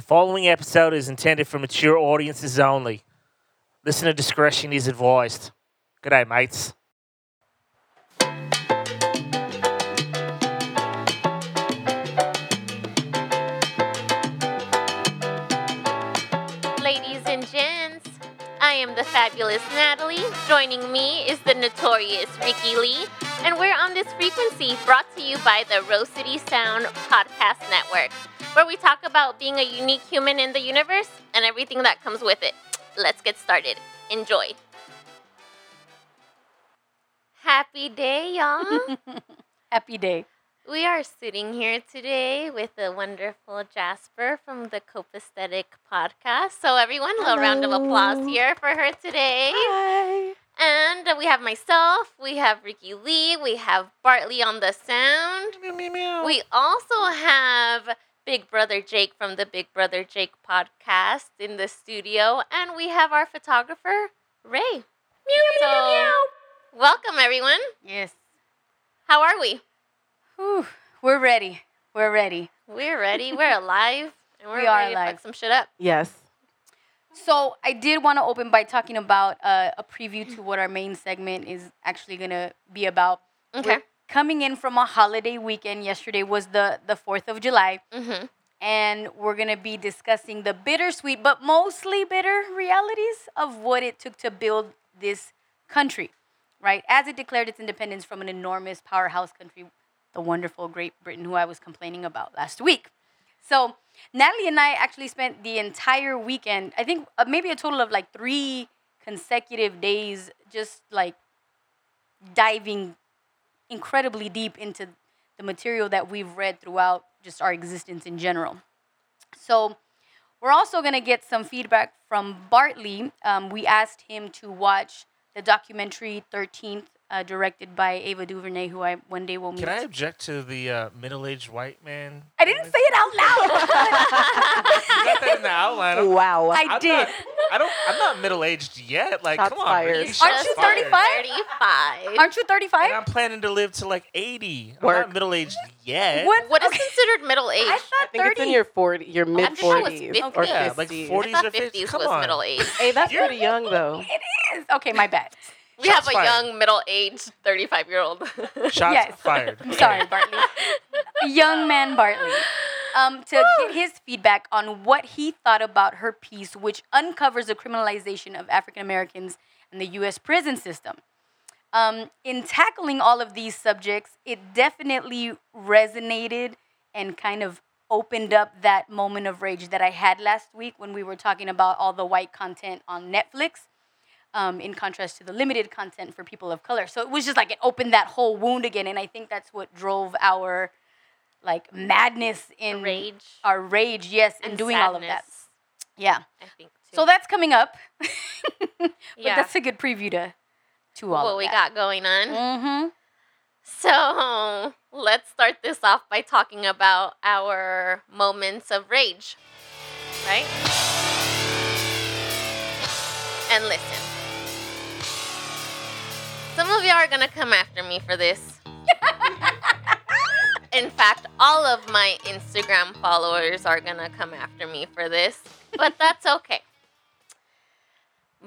The following episode is intended for mature audiences only. Listener discretion is advised. Good day, mates. Ladies and gents, I am the fabulous Natalie. Joining me is the notorious Ricky Lee, and we're on this frequency brought to you by the Rose City Sound Podcast Network, where we talk about being a unique human in the universe and everything that comes with it. Let's get started. Enjoy. Happy day, y'all. Happy day. We are sitting here today with the wonderful Jasper from the Copaesthetic podcast. So, everyone, a little round of applause here for her today. Hi. And we have myself, we have Ricky Lee, we have Bartley on the sound. Meow, meow, meow. We also have Big Brother Jake from the Big Brother Jake podcast in the studio, and we have our photographer, Ray. Meow, so, welcome, everyone. Yes. How are we? Whew. We're ready. We're ready. We're ready. We're alive. And we're We are ready to alive. fuck some shit up. Yes. So I did want to open by talking about uh, a preview to what our main segment is actually gonna be about. Okay. We're coming in from a holiday weekend. Yesterday was the the Fourth of July, Mm-hmm. and we're gonna be discussing the bittersweet, but mostly bitter realities of what it took to build this country, right? As it declared its independence from an enormous powerhouse country, the wonderful Great Britain, who I was complaining about last week. So Natalie and I actually spent the entire weekend, I think uh, maybe a total of like three consecutive days, just like diving incredibly deep into the material that we've read throughout just our existence in general. So we're also going to get some feedback from Bartley. Um, we asked him to watch the documentary 13th, uh, directed by Ava DuVernay, who I one day will meet. Can I object to the uh, middle-aged white man? I didn't say it out loud. You got that in the outline. I'm- Wow. I I'm did. Not, I don't. I'm not middle-aged yet. Like, Shots come on, fired. man. Aren't Shots you fired. 35? 35. Aren't you And 35? I'm planning to live to like 80. I'm Work. not middle-aged yet. What? What is Okay. considered middle age? I thought I thought think 30. it's in your 40, your mid thought it was 40s 50. or Yeah, 50s. like I 40s thought or 50s. 50s Come was on. middle age. Hey, that's You're- pretty young though. It is. Okay, my bad. We have a fired. young middle aged 35 year old. Shots Yes. fired. Sorry, Bartley. Young man Bartley. Um, to get his feedback on what he thought about her piece, which uncovers the criminalization of African Americans in the U.S. prison system. Um, in tackling all of these subjects, it definitely resonated and kind of opened up that moment of rage that I had last week when we were talking about all the white content on Netflix um, in contrast to the limited content for people of color. So it was just like it opened that whole wound again, and I think that's what drove our like madness in Rage. our rage, yes, in and doing all of that. Yeah. I think. Too. So that's coming up. but Yeah. that's a good preview to to all what we that. got going on. Mm-hmm. So let's start this off by talking about our moments of rage, right? And listen. Some of y'all are gonna come after me for this. In fact, all of my Instagram followers are gonna come after me for this, but that's okay.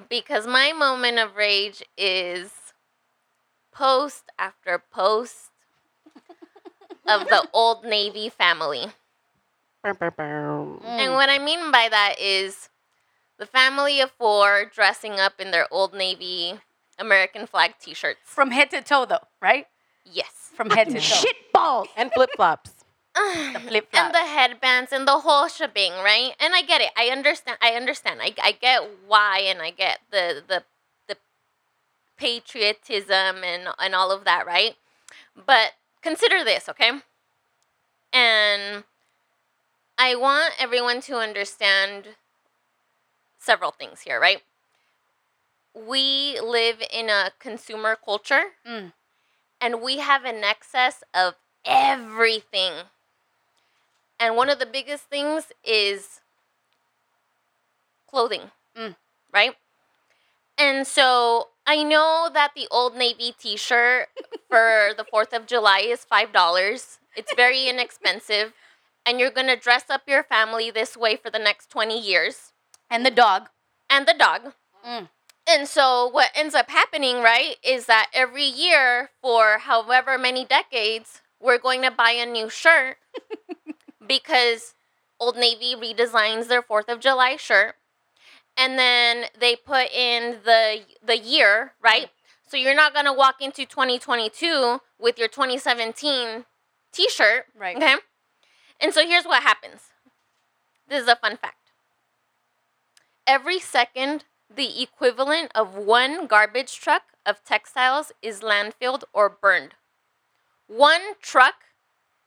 Because my moment of rage is post after post of the Old Navy family. And what I mean by that is the family of four dressing up in their Old Navy American flag t shirts. From head to toe, though, right? Yes. From head to toe. Shit balls and flip flops. The flip and the headbands and the whole shebang, right? And I get it. I understand. I understand. I, I get why, and I get the the the patriotism and and all of that, right? But consider this, okay? And I want everyone to understand several things here, right? We live in a consumer culture, Mm. And we have an excess of everything. And one of the biggest things is clothing, Mm. right? And so I know that the Old Navy t shirt for the 4th of July is $5. It's very inexpensive. and you're going to dress up your family this way for the next 20 years And the dog. and the dog. Mm. And so what ends up happening, right, is that every year for however many decades, we're going to buy a new shirt because Old Navy redesigns their 4th of July shirt. And then they put in the the year, right? Mm-hmm. So you're not going to walk into 2022 with your 2017 t-shirt, Right. Okay? And so here's what happens. This is a fun fact. Every second, the equivalent of one garbage truck of textiles is landfilled or burned. One truck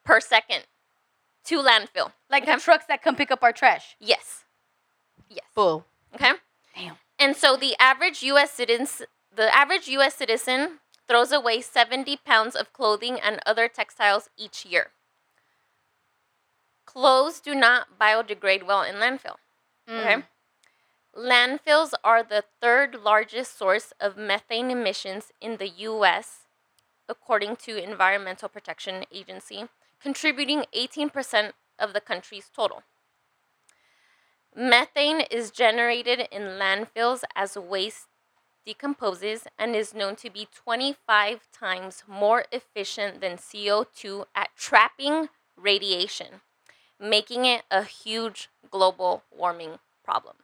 per second to landfill. Like Okay. the trucks that come pick up our trash. Yes. Yes. Full. Okay. Damn. And so the average U.S. citizen, the average U.S. citizen throws away 70 pounds of clothing and other textiles each year. Clothes do not biodegrade well in landfill. Okay. Mm. Landfills are the third largest source of methane emissions in the U.S., according to Environmental Protection Agency, contributing 18% of the country's total. Methane is generated in landfills as waste decomposes and is known to be 25 times more efficient than CO2 at trapping radiation, making it a huge global warming problem.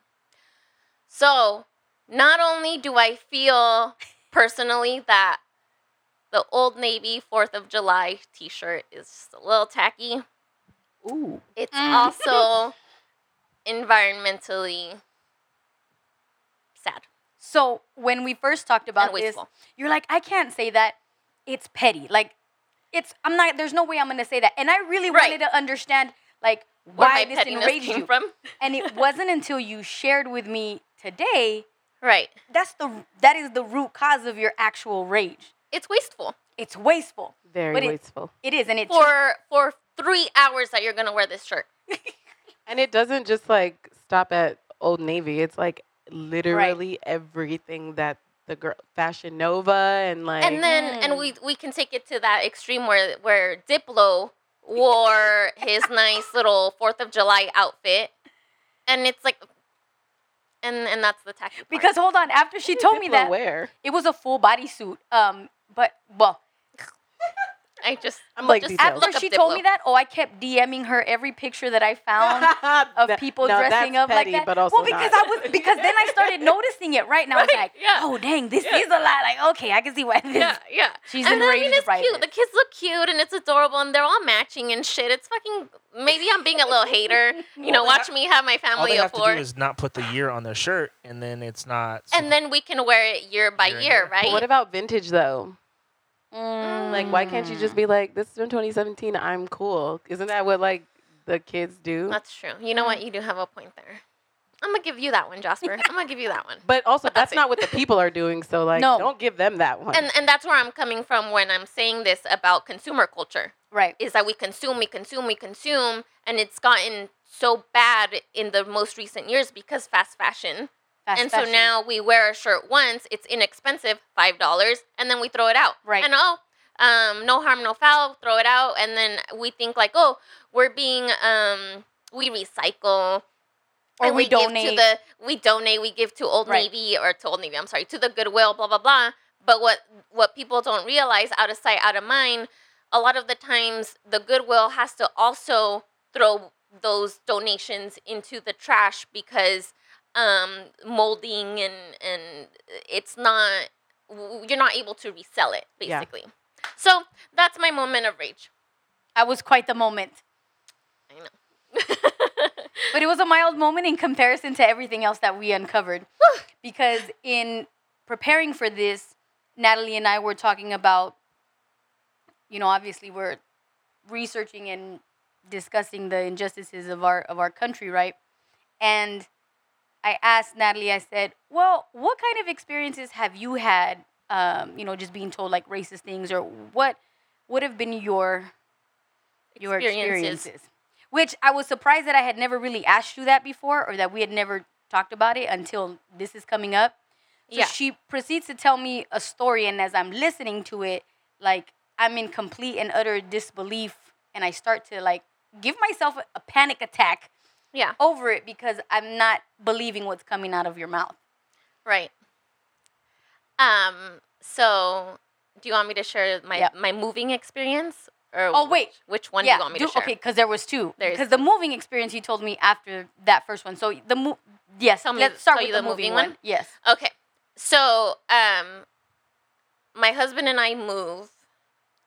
So, not only do I feel personally that the Old Navy 4th of July t shirt is just a little tacky, Ooh. it's Mm. also environmentally sad So when we first talked about this, you're like, I can't say that. It's petty. Like, it's I'm not. There's no way I'm gonna say that. And I really Right. wanted to understand like why this enraged came you. from. And it wasn't until you shared with me today Right. that's the that is the root cause of your actual rage. It's wasteful It's wasteful. Very But it- wasteful. It is, and it for for three hours that you're gonna wear this shirt. And it doesn't just like stop at Old Navy. It's like literally everything that the girl Fashion Nova and like And then and Mm. we we can take it to that extreme where where Diplo wore his nice little Fourth of July outfit, and it's like, and and that's the tacky part. because hold on, after she told me that wear. it was a full body suit. Um, but well, I just I'm like just after up she told me that, oh, I kept DMing her every picture that I found of That- people no, dressing up petty, like that. But also well, because not. I was because then I started noticing it right now. I was like, yeah. oh dang, this Yeah. is a lot. Like, okay, I can see why this. Yeah, yeah. She's and I mean, it's by cute. this. The kids look cute and it's adorable and they're all matching and shit. It's fucking. Maybe I'm being a little hater. You know, Well, they watch have- me have my All family they of have to four, do is not put the year on their shirt, and then it's not. and then we can wear it year by Year year, year. right? But what about vintage though? Mm. Like, why can't you just be like, "This is from 2017. I'm cool." Isn't that what like the kids do? That's true. You know what? You do have a point there. I'm gonna give you that one, Jasper. I'm gonna give you that one. but also, But that's that's not what the people are doing. So like, No. don't give them that one. And and that's where I'm coming from when I'm saying this about consumer culture. right? Is that we consume, we consume, we consume, and it's gotten so bad in the most recent years because fast fashion. Fast and fashion. so now we wear a shirt once, it's inexpensive, five dollars, and then we throw it out. Right. And oh, um, no harm, no foul, throw it out, and then we think like, oh, we're being um, we recycle. Or we give donate. to the we donate, we give to Old Right. Navy or to Old Navy, I'm sorry, to the Goodwill, blah blah blah. But what what people don't realize, out of sight, out of mind, a lot of the times the Goodwill has to also throw those donations into the trash because um, molding and and it's not you're not able to resell it basically. Yeah. So that's my moment of rage. that was quite the moment. I know. But it was a mild moment in comparison to everything else that we uncovered. because in preparing for this, Natalie and I were talking about, you know, obviously we're researching and discussing the injustices of our of our country, right? And I asked Natalie, I said, Well, what kind of experiences have you had um, you know, just being told like racist things or what would have been your your Experiences. experiences. Which I was surprised that I had never really asked you that before or that we had never talked about it until this is coming up. So Yeah. she proceeds to tell me a story and as I'm listening to it, like I'm in complete and utter disbelief and I start to like give myself a, a panic attack Yeah. over it because I'm not believing what's coming out of your mouth. Right. Um. So, do you want me to share my Yeah. my moving experience, or Oh, wait. which, which one yeah, do you want me to do- share? okay, because there was two. Because the moving experience you told me after that first one. So the mo- yes, Tell me- let's start with the, the moving moving one. Yes. Okay. So, um, my husband and I moved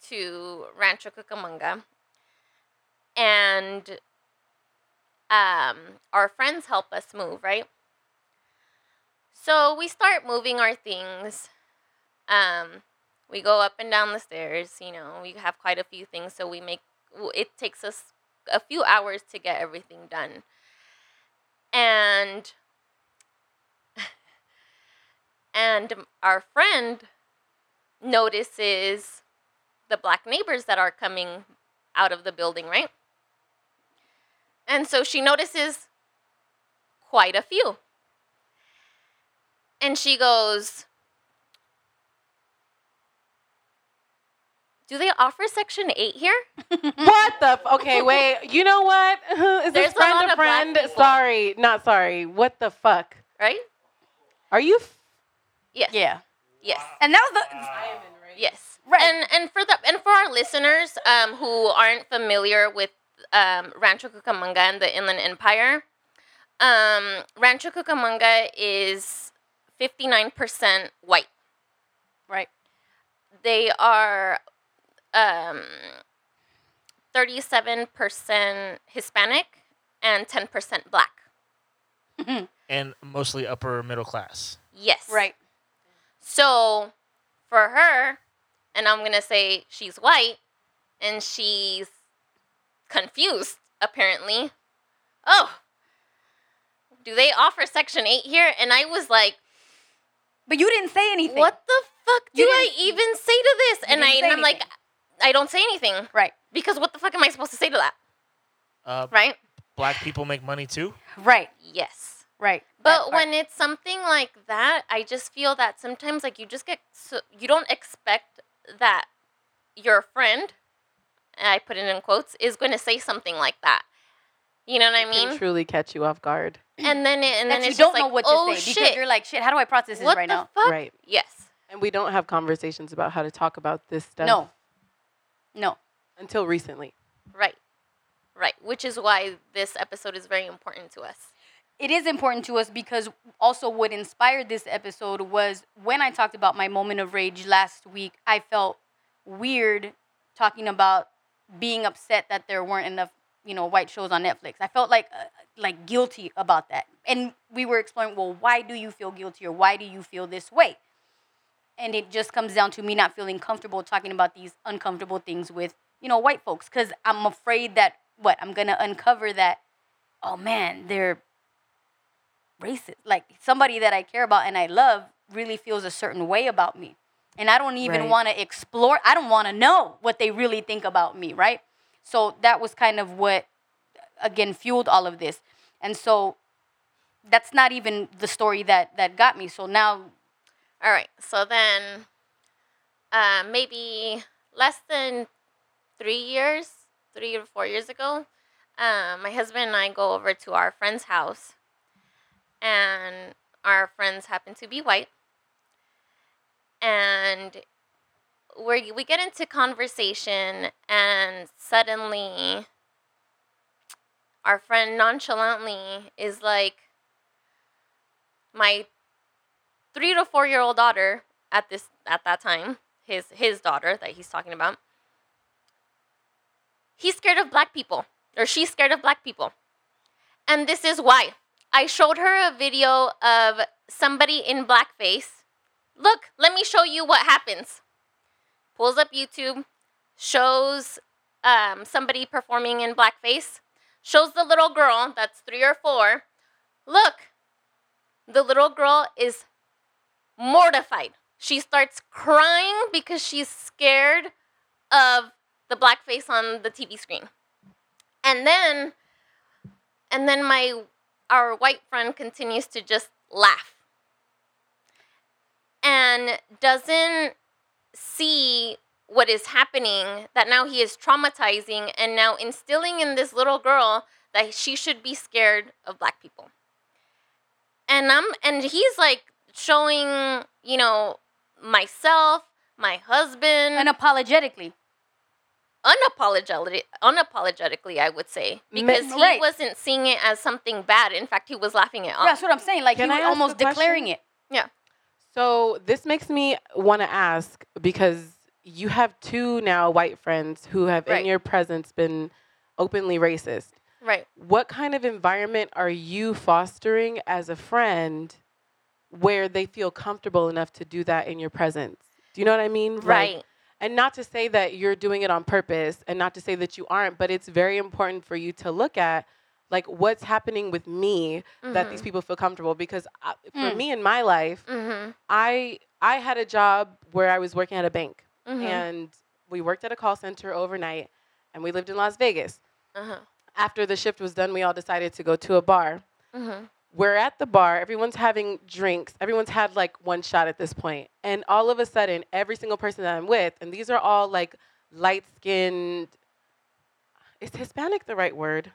to Rancho Cucamonga, and um, our friends help us move, right? So we start moving our things. Um, we go up and down the stairs. You know, we have quite a few things, so we make. It takes us a few hours to get everything done, and and our friend notices the black neighbors that are coming out of the building, right? And so she notices quite a few. And she goes, Do they offer Section 8 here? What the? F- okay, wait. You know what? Is There's this a friend lot a of black friend? Sorry, not sorry. What the fuck? Right? Are you? F- Yes. Yeah. Yes. And that was the. Yes. Right. And and for the and for our listeners um, who aren't familiar with um, Rancho Cucamonga and the Inland Empire, um, Rancho Cucamonga is fifty nine percent white. Right. They are um, thirty seven percent Hispanic and ten percent black. and mostly upper middle class. Yes. Right. So for her, and I'm gonna say she's white, and she's confused apparently. Oh, do they offer Section Eight here? And I was like, But you didn't say anything. what the fuck do I even say to this? And I, and I'm like. I don't say anything Right. because what the fuck am I supposed to say to that? Uh, Right? Black people make money too. Right. Yes. Right. But That part. when it's something like that, I just feel that sometimes like you just get so you don't expect that your friend, and I put it in quotes, is going to say something like that. You know what I it can mean? truly catch you off guard. And then it, and that then you it's don't just know like, what to oh say shit, because you're like, shit. How do I process this what right the now? fuck? Right. Yes. And we don't have conversations about how to talk about this stuff. No. No. Until recently. Right. Right. Which is why this episode is very important to us. it is important to us because also what inspired this episode was when I talked about my moment of rage last week, I felt weird talking about being upset that there weren't enough, you know, white shows on Netflix. I felt like uh, like guilty about that. And we were exploring, well, why do you feel guilty or why do you feel this way? And it just comes down to me not feeling comfortable talking about these uncomfortable things with, you know, white folks cuz I'm afraid that what, I'm to uncover that oh man, they're racist. Like somebody that I care about and I love really feels a certain way about me. And I don't even Right. want to explore, I don't want to know what they really think about me, right? So that was kind of what, again, fueled all of this. And so that's not even the story that, that got me. So now, All right. So then, uh, maybe less than three years, three or four years ago, uh, my husband and I go over to our friend's house, and our friends happen to be white, and we we get into conversation, and suddenly, our friend nonchalantly is like, my three to four year old daughter at this at that time his his daughter that he's talking about he's scared of black people or she's scared of black people. And this is why. I showed her a video of somebody in blackface look let me show you what happens pulls up youtube shows um, somebody performing in blackface shows the little girl that's three or four look the little girl is mortified. She starts crying because she's scared of the blackface on the TV screen. And then and then my our white friend continues to just laugh. And doesn't see what is happening that now he is traumatizing and now instilling in this little girl that she should be scared of black people. And I'm and he's like showing, you know, myself, my husband, Unapologetically. unapologetically, unapologetically, I would say, because he Right. wasn't seeing it as something bad. In fact, he was laughing it off. That's what I'm saying. Like Can he I was almost a question? declaring it. Yeah. So this makes me want to ask because you have two now white friends who have Right. in your presence been openly racist. Right. What kind of environment are you fostering as a friend where they feel comfortable enough to do that in your presence? Do you know what I mean? Like- Right. and not to say that you're doing it on purpose and not to say that you aren't, but it's very important for you to look at like what's happening with me that these people feel comfortable because I, for Mm. me in my life, Mm-hmm. I I had a job where I was working at a bank Mhm. and we worked at a call center overnight and we lived in Las Vegas. Uh-huh. After the shift was done, we all decided to go to a bar. Mm-hmm. We're at the bar, everyone's having drinks, everyone's had like one shot at this. And all of a sudden, every single person that I'm with, and these are all like light skinned is Hispanic the right word?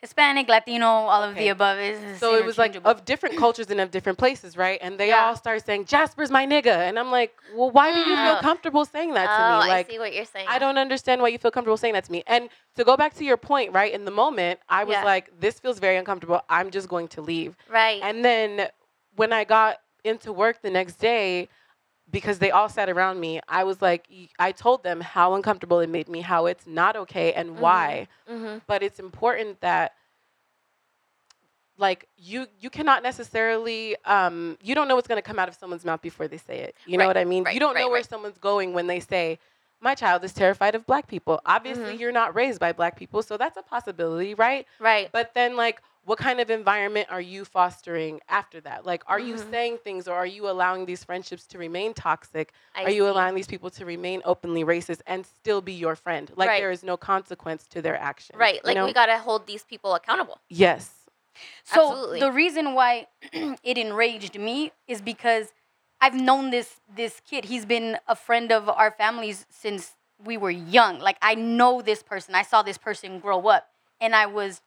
Hispanic, Latino, all of the above is So it was like of different cultures and of different places, right? And they Yeah. all start saying, Jasper's my nigga. And I'm like, well, why do you feel Oh. comfortable saying that to oh, me? Like, I see what you're saying. I don't understand why you feel comfortable saying that to me. And to go back to your point, right? In the moment, I was Yeah. like, this feels very uncomfortable. I'm just going to leave. Right. And then when I got into work the next day, because they all sat around me, I was like, I told them how uncomfortable it made me, how it's not okay, and why. mm-hmm. But it's important that like you you cannot necessarily um, you don't know what's going to come out of someone's mouth before they say it you know what i mean right, you don't right, know where right. someone's going when they say my child is terrified of black people obviously Mhm. you're not raised by black people so that's a possibility right Right. but then like what kind of environment are you fostering after that like are you Mhm. saying things or are you allowing these friendships to remain toxic I are you see. allowing these people to remain openly racist and still be your friend like Right. there is no consequence to their actions Right. you Like know? we gotta hold these people accountable. yes So Absolutely. the reason why it enraged me is because I've known this this kid. He's been a friend of our families since we were young. Like I know this person. I saw this person grow up, and I was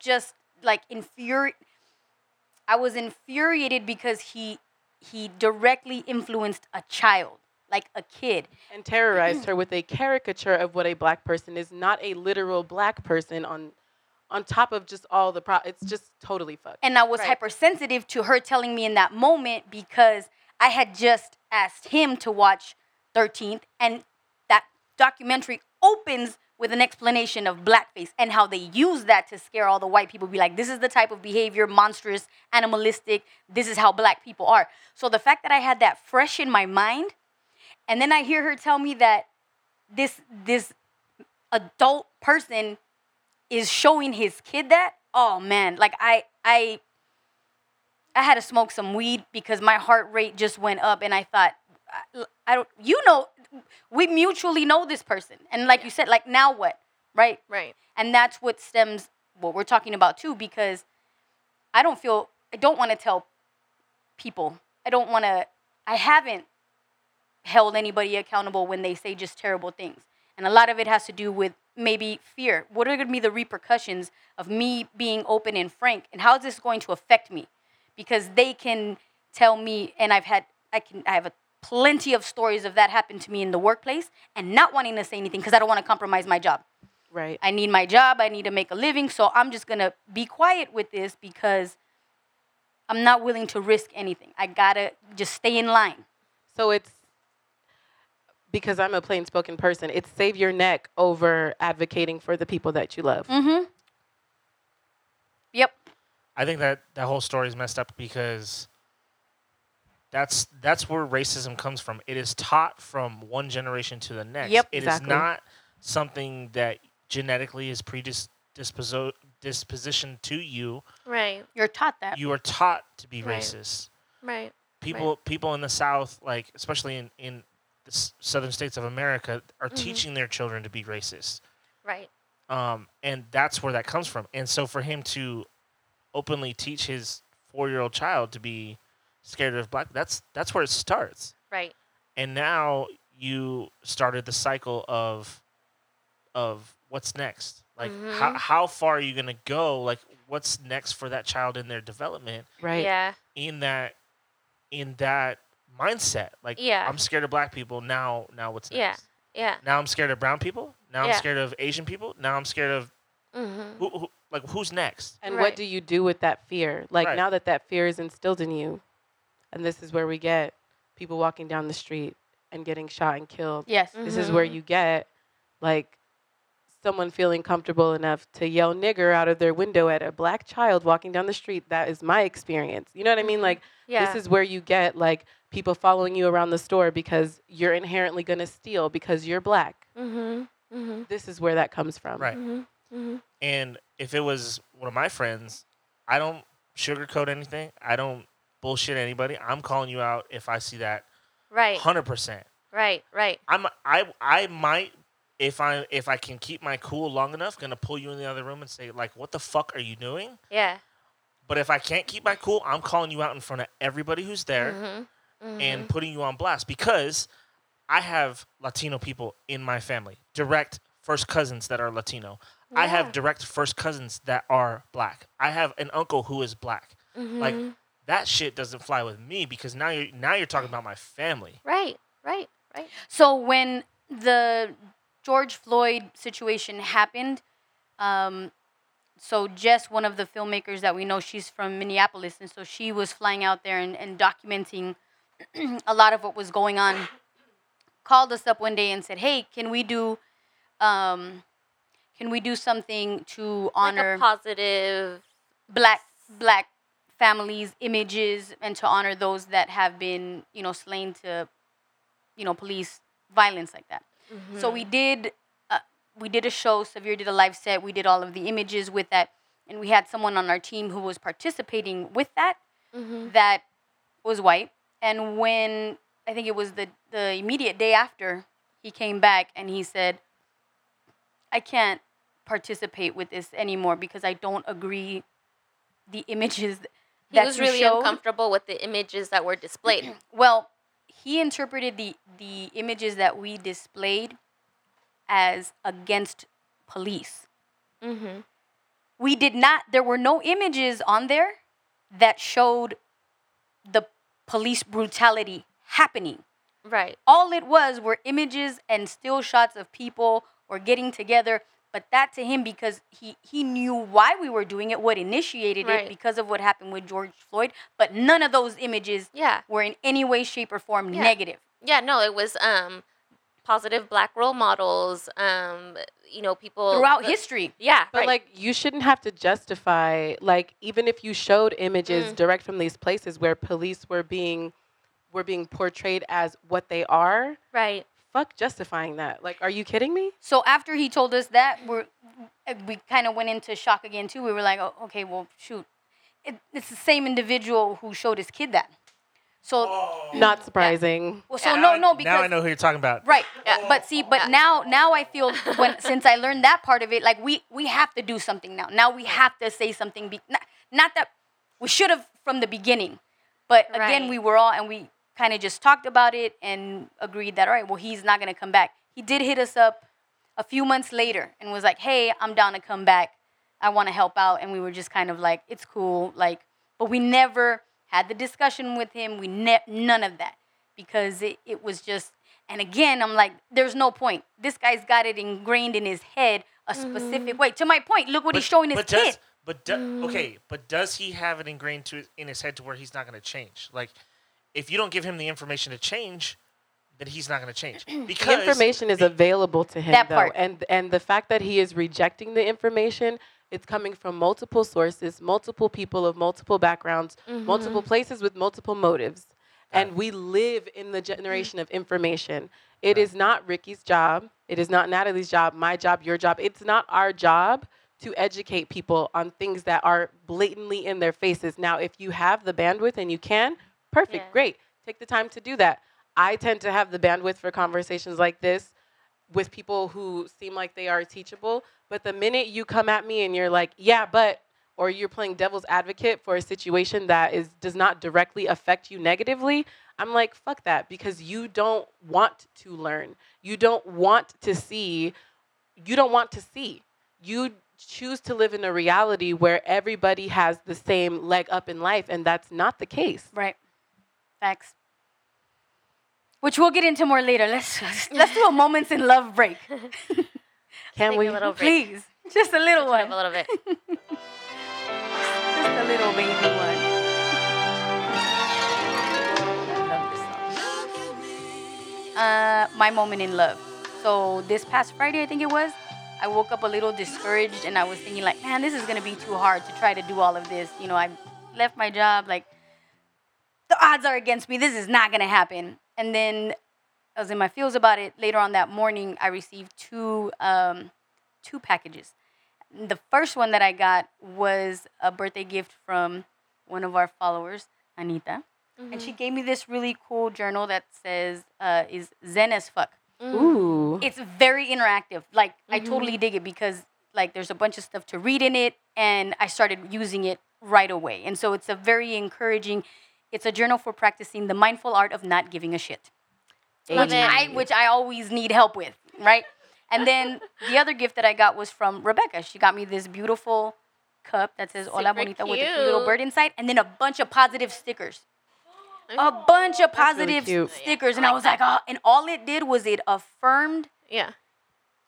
just like infuri- I was infuriated because he he directly influenced a child, like a kid. and terrorized her with a caricature of what a black person is, not a literal black person on on top of just all the pro it's just totally fucked. And I was Right. hypersensitive to her telling me in that moment because I had just asked him to watch 13th, and that documentary opens with an explanation of blackface and how they use that to scare all the white people. Be like, this is the type of behavior, monstrous, animalistic. This is how black people are. So the fact that I had that fresh in my mind, and then I hear her tell me that this this adult person is showing his kid that oh man like i i i had to smoke some weed because my heart rate just went up and i thought i, I don't you know we mutually know this person. And like you said like now what? Right? Right. and that's what stems what we're talking about too because i don't feel i don't want to tell people. I don't want to i haven't held anybody accountable when they say just terrible things. And a lot of it has to do with maybe fear. What are going to be the repercussions of me being open and frank? And how is this going to affect me? Because they can tell me and i've had i can i have a plenty of stories of that happened to me in the workplace and not wanting to say anything because i don't want to compromise my job Right. I need my job, I need to make a living, so I'm just gonna be quiet with this because I'm not willing to risk anything. I gotta just stay in line. So it's because I'm a plain spoken person, it's save your neck over advocating for the people that you love. Mm-hmm. Yep. I think that that whole story is messed up because that's that's where racism comes from. It is taught from one generation to the next. Yep. It is Exactly. not something that genetically is predisposed disposition to you. Right. You're taught that. You are taught to be Right. racist. Right. People people in the South, like especially in in the s- southern states of America, are Mhm. teaching their children to be racist. Right. um, and that's where that comes from. And so for him to openly teach his four-year-old child to be scared of black, that's that's where it starts. Right. And now you started the cycle of of what's next. Like how Mhm. how far are you gonna go? Like what's next for that child in their development Right. Yeah. in that in that mindset. Like Yeah. I'm scared of black people. Now now what's Yeah. next? Yeah. Yeah. Now I'm scared of brown people. Now I'm scared of Asian people. Now I'm scared of Mm-hmm. who, who like who's next? And Right. what do you do with that fear? Like Right. now that that fear is instilled in you, and this is where we get people walking down the street and getting shot and killed. Yes. This is where Mhm. you get like someone feeling comfortable enough to yell nigger out of their window at a black child walking down the street. That is my experience. You know what I mean? Mhm. Like Yeah. this is where you get like people following you around the store because you're inherently going to steal because you're black. mm-hmm. Mm-hmm. This is where that comes from. Right. Mm-hmm. Mm-hmm. And if it was one of my friends, I don't sugarcoat anything. I don't bullshit anybody. I'm calling you out if I see that Right. hundred percent. Right. Right. I'm I I might if I if I can keep my cool long enough, gonna pull you in the other room and say like, "What the fuck are you doing?" Yeah. But if I can't keep my cool, I'm calling you out in front of everybody who's there Mm-hmm. and putting you on blast because I have Latino people in my family, direct first cousins that are Latino. I have direct first cousins that are black. I have an uncle who is black. Mm-hmm. Like that shit doesn't fly with me because now you're now you're talking about my family. Right. Right. Right. So when the George Floyd situation happened, um, so Jess, one of the filmmakers that we know, she's from Minneapolis, and so she was flying out there and, and documenting a lot of what was going on. Called us up one day and said, "Hey, can we do, um, can we do something to honor?" Like a positive. black black families images and to honor those that have been you know slain to you know police violence like that. So we did uh, we did a show severe did a live set we did all of the images with that and we had someone on our team who was participating with that Mm-hmm. that was white. And when i think it was the the immediate day after he came back and he said i can't participate with this anymore because i don't agree the images He was really showed- uncomfortable with the images that were displayed. well he interpreted the the images that we displayed as against police mm-hmm. we did not there were no images on there that showed the police brutality happening Right. all it was were images and still shots of people or getting together but that to him because he he knew why we were doing it what initiated Right. it because of what happened with george floyd but none of those images Yeah. were in any way shape or form Yeah. negative Yeah. No, it was um, positive black role models. Um, you know, people throughout the- history Yeah. But right. like you shouldn't have to justify like even if you showed images Mm. direct from these places where police were being were being portrayed as what they are, right. Fuck justifying that. Like are you kidding me? So after he told us that, we're we kind of went into shock again too. We were like, oh, okay, well, shoot, it, it's the same individual who showed his kid that. So, Not surprising. well, so Now no, I- no, now I know who you're talking about. right, Yeah. but see, but Yeah. now, now I feel when since I learned that part of it, like we we have to do something now. Now we have to say something. Be, not, not that we should have from the beginning, but again, Right. we were all and we kind of just talked about it and agreed that all right, well, he's not gonna come back. He did hit us up a few months later and was like, "Hey, I'm down to come back. I want to help out." And we were just kind of like, "It's cool." Like, but we never had the discussion with him. We ne- none of that because it, it was just. And again, I'm like, "There's no point. This guy's got it ingrained in his head a specific mm-hmm. way." To my point, look what he's showing his but kid. Does, but do, okay, mm. but does he have it ingrained to in his head to where he's not going to change? Like, if you don't give him the information to change, then he's not going to change The because information is available to him That though. part. And and the fact that he is rejecting the information, it's coming from multiple sources, multiple people of multiple backgrounds, mm-hmm. multiple places with multiple motives. And we live in the generation of information. It is not Ricky's job. It is not Natalie's job, my job, your job. It's not our job to educate people on things that are blatantly in their faces. Now, if you have the bandwidth and you can, perfect, Yeah. great. Take the time to do that. I tend to have the bandwidth for conversations like this with people who seem like they are teachable. But the minute you come at me and you're like, yeah, but, or you're playing devil's advocate for a situation that is does not directly affect you negatively, I'm like, fuck that, because you don't want to learn. You don't want to see. You don't want to see. You choose to live in a reality where everybody has the same leg up in life, and that's not the case. Right. Facts. Which we'll get into more later. Let's let's do a moments in love break, Can we? a little break. please. Just a little Switch one. a little bit. Just a little baby one. Love this song. Uh, my moment in love. So this past Friday, I think it was, I woke up a little discouraged, and I was thinking like, man, this is gonna be too hard to try to do all of this. You know, I left my job. Like, the odds are against me. This is not gonna happen. And then I was in my feels about it. Later on that morning, I received two um, two packages. The first one that I got was a birthday gift from one of our followers, Anita, and she gave me this really cool journal that says uh, is Zen as fuck. Ooh. It's very interactive. Like I totally dig it because like there's a bunch of stuff to read in it, and I started using it right away. And so it's a very encouraging. It's a journal for practicing the mindful art of not giving a shit which. I which I always need help with, right? And then the other gift that I got was from Rebecca. She got me this beautiful cup that says "Hola Super Bonita" with a cute little bird inside, and then a bunch of positive stickers. A bunch of really positive cute. stickers, and I was like, oh, and all it did was it affirmed, Yeah.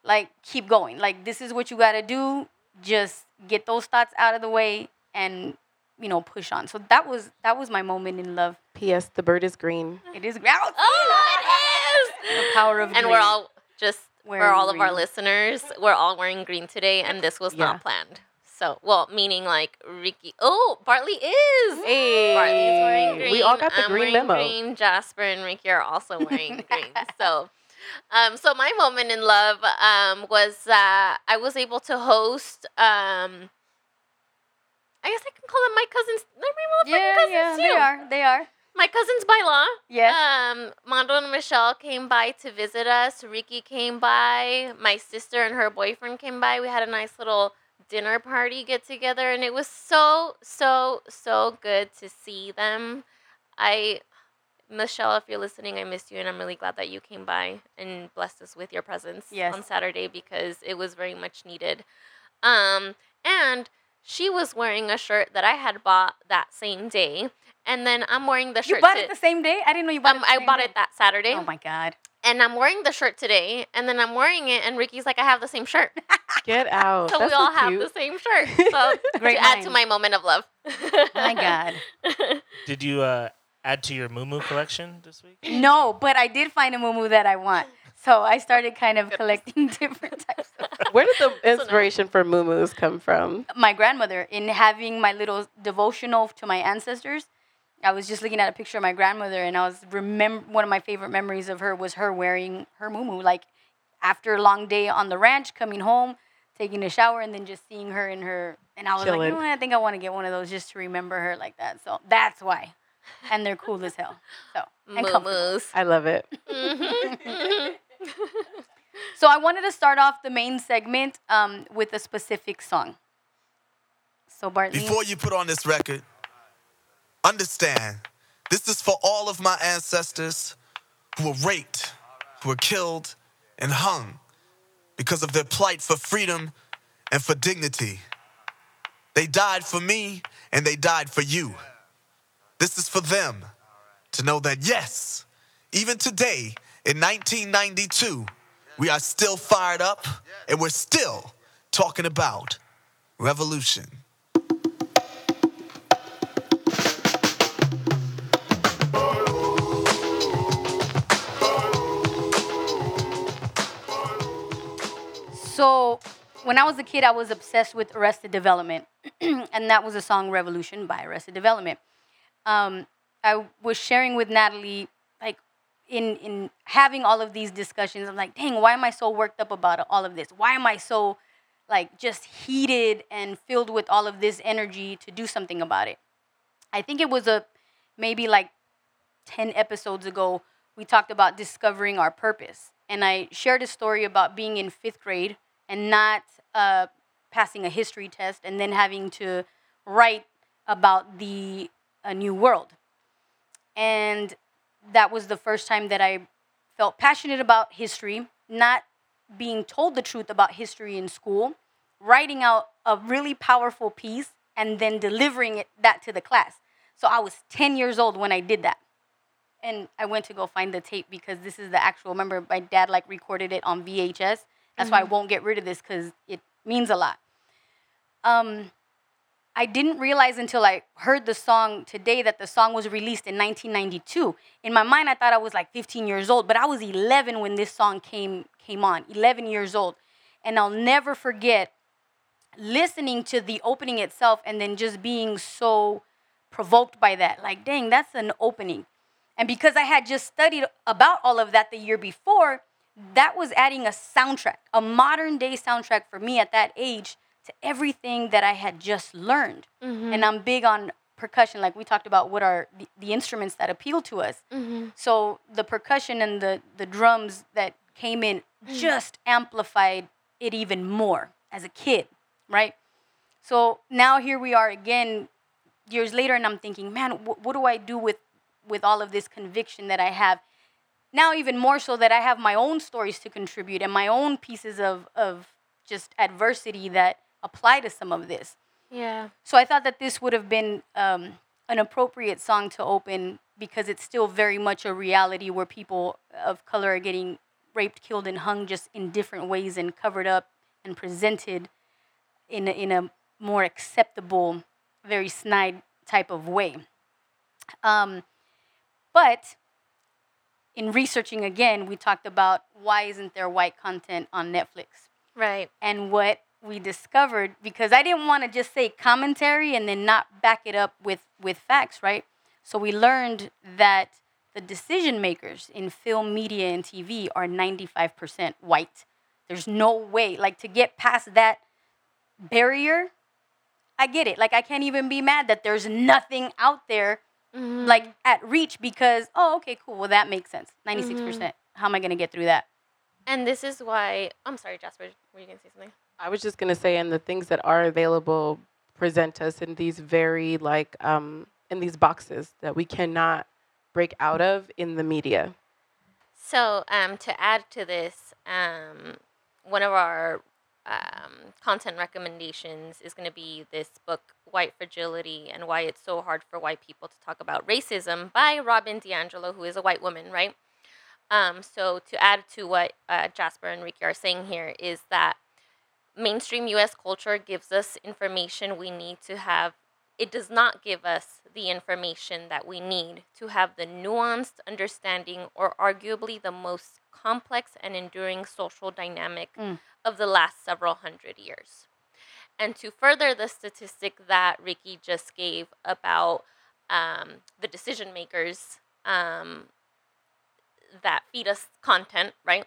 like, keep going. Like, this is what you got to do. Just get those thoughts out of the way, and you know, push on. So that was that was my moment in love. P.S. The bird is green. It is green. Oh, it is. the power of And we're all just for Wearing all of our listeners, we're all wearing green today, and this was Yeah. not planned. So, well, meaning like Ricky. Oh, Bartley is. Hey, Bartley's wearing green. we all got the I'm green wearing memo. Green. Jasper and Ricky are also wearing green. So, um, so my moment in love um, was uh, I was able to host. Um, I guess I can call them my cousins. They're my yeah, cousins yeah, too. they are, they are. My cousins by law. Yes. Um, Mondo and Michelle came by to visit us. Ricky came by. My sister and her boyfriend came by. We had a nice little dinner party get together, and it was so, so, so good to see them. I, Michelle, if you're listening, I missed you, and I'm really glad that you came by and blessed us with your presence Yes. on Saturday because it was very much needed. Um, and she was wearing a shirt that I had bought that same day. And then I'm wearing the shirt. You bought to- it the same day? I didn't know you bought um, it. the I bought day. it that Saturday, Oh my god. and I'm wearing the shirt today, and then I'm wearing it, and Ricky's like, I have the same shirt, Get out. so That's we all so have the same shirt. So Great to add to my moment of love. My god. Did you uh, add to your Moo collection this week? No, but I did find a mumu that I want. So I started kind of collecting different types of Where did the inspiration for moo come from? my grandmother in having my little devotional to my ancestors. I was just looking at a picture of my grandmother, and I was remember one of my favorite memories of her was her wearing her muumuu. Like after a long day on the ranch, coming home, taking a shower, and then just seeing her in her. And I was like, you Chilling. know what? I think I want to get one of those just to remember her like that. So that's why, and they're cool as hell. So and. I love it. So I wanted to start off the main segment um, with a specific song. So Bartley, Before you put on this record, understand this is for all of my ancestors who were raped, who were killed, and hung because of their plight for freedom and for dignity. They died for me and they died for you. This is for them to know that, yes, even today in 1992, we are still fired up and we're still talking about revolution. So, when I was a kid, I was obsessed with Arrested Development, and that was a song "Revolution" by Arrested Development. Um, I was sharing with Natalie, in in having all of these discussions. I'm like, dang, why am I so worked up about all of this? Why am I so, like, just heated and filled with all of this energy to do something about it? I think it was a maybe like 10 episodes ago, we talked about discovering our purpose. And I shared a story about being in fifth grade and not uh, passing a history test and then having to write about the a new world. And that was the first time that I felt passionate about history, not being told the truth about history in school, writing out a really powerful piece, and then delivering it that to the class. So I was 10 years old when I did that. And I went to go find the tape because this is the actual. Remember, my dad like recorded it on VHS. That's why I won't get rid of this because it means a lot. Um, I didn't realize until I heard the song today that the song was released in 1992. In my mind, I thought I was like 15 years old, but I was 11 when this song came came on. 11 years old, and I'll never forget listening to the opening itself and then just being so provoked by that. Like, dang, that's an opening. And because I had just studied about all of that the year before, that was adding a soundtrack, a modern day soundtrack for me at that age to everything that I had just learned. And mm-hmm. I'm big on percussion, like we talked about what are the, the instruments that appeal to us. Mm-hmm. So the percussion and the, the drums that came in mm. just amplified it even more as a kid, right? So now here we are again, years later, and I'm thinking, man, wh- what do I do with with all of this conviction that I have? Now even more so that I have my own stories to contribute and my own pieces of of just adversity that apply to some of this. Yeah. So I thought that this would have been um, an appropriate song to open because it's still very much a reality where people of color are getting raped, killed, and hung just in different ways and covered up and presented in a, in a more acceptable, very snide type of way. Um, but in researching again, we talked about why isn't there white content on Netflix? Right. and what we discovered because I didn't want to just say commentary and then not back it up with with facts, right? So we learned that the decision makers in film, media, and TV are 95% white. There's no way like to get past that barrier. I get it. Like I can't even be mad that there's nothing out there mm-hmm. like at reach because oh okay cool well that makes sense 96% mm-hmm. how am i going to get through that And this is why I'm sorry, Jasper. Were you gonna say something? I was just gonna say, and the things that are available present us in these very like um, in these boxes that we cannot break out of in the media. So, um, to add to this, um, one of our um, content recommendations is going to be this book, White Fragility and Why It's So Hard for White People to Talk About Racism by Robin DiAngelo, who is a white woman, right? Um, so, to add to what uh, Jasper and Ricky are saying here, is that mainstream US culture gives us information we need to have. It does not give us the information that we need to have the nuanced understanding or arguably the most complex and enduring social dynamic of the last several hundred years. And to further the statistic that Ricky just gave about um, the decision makers um, that feed us content, right?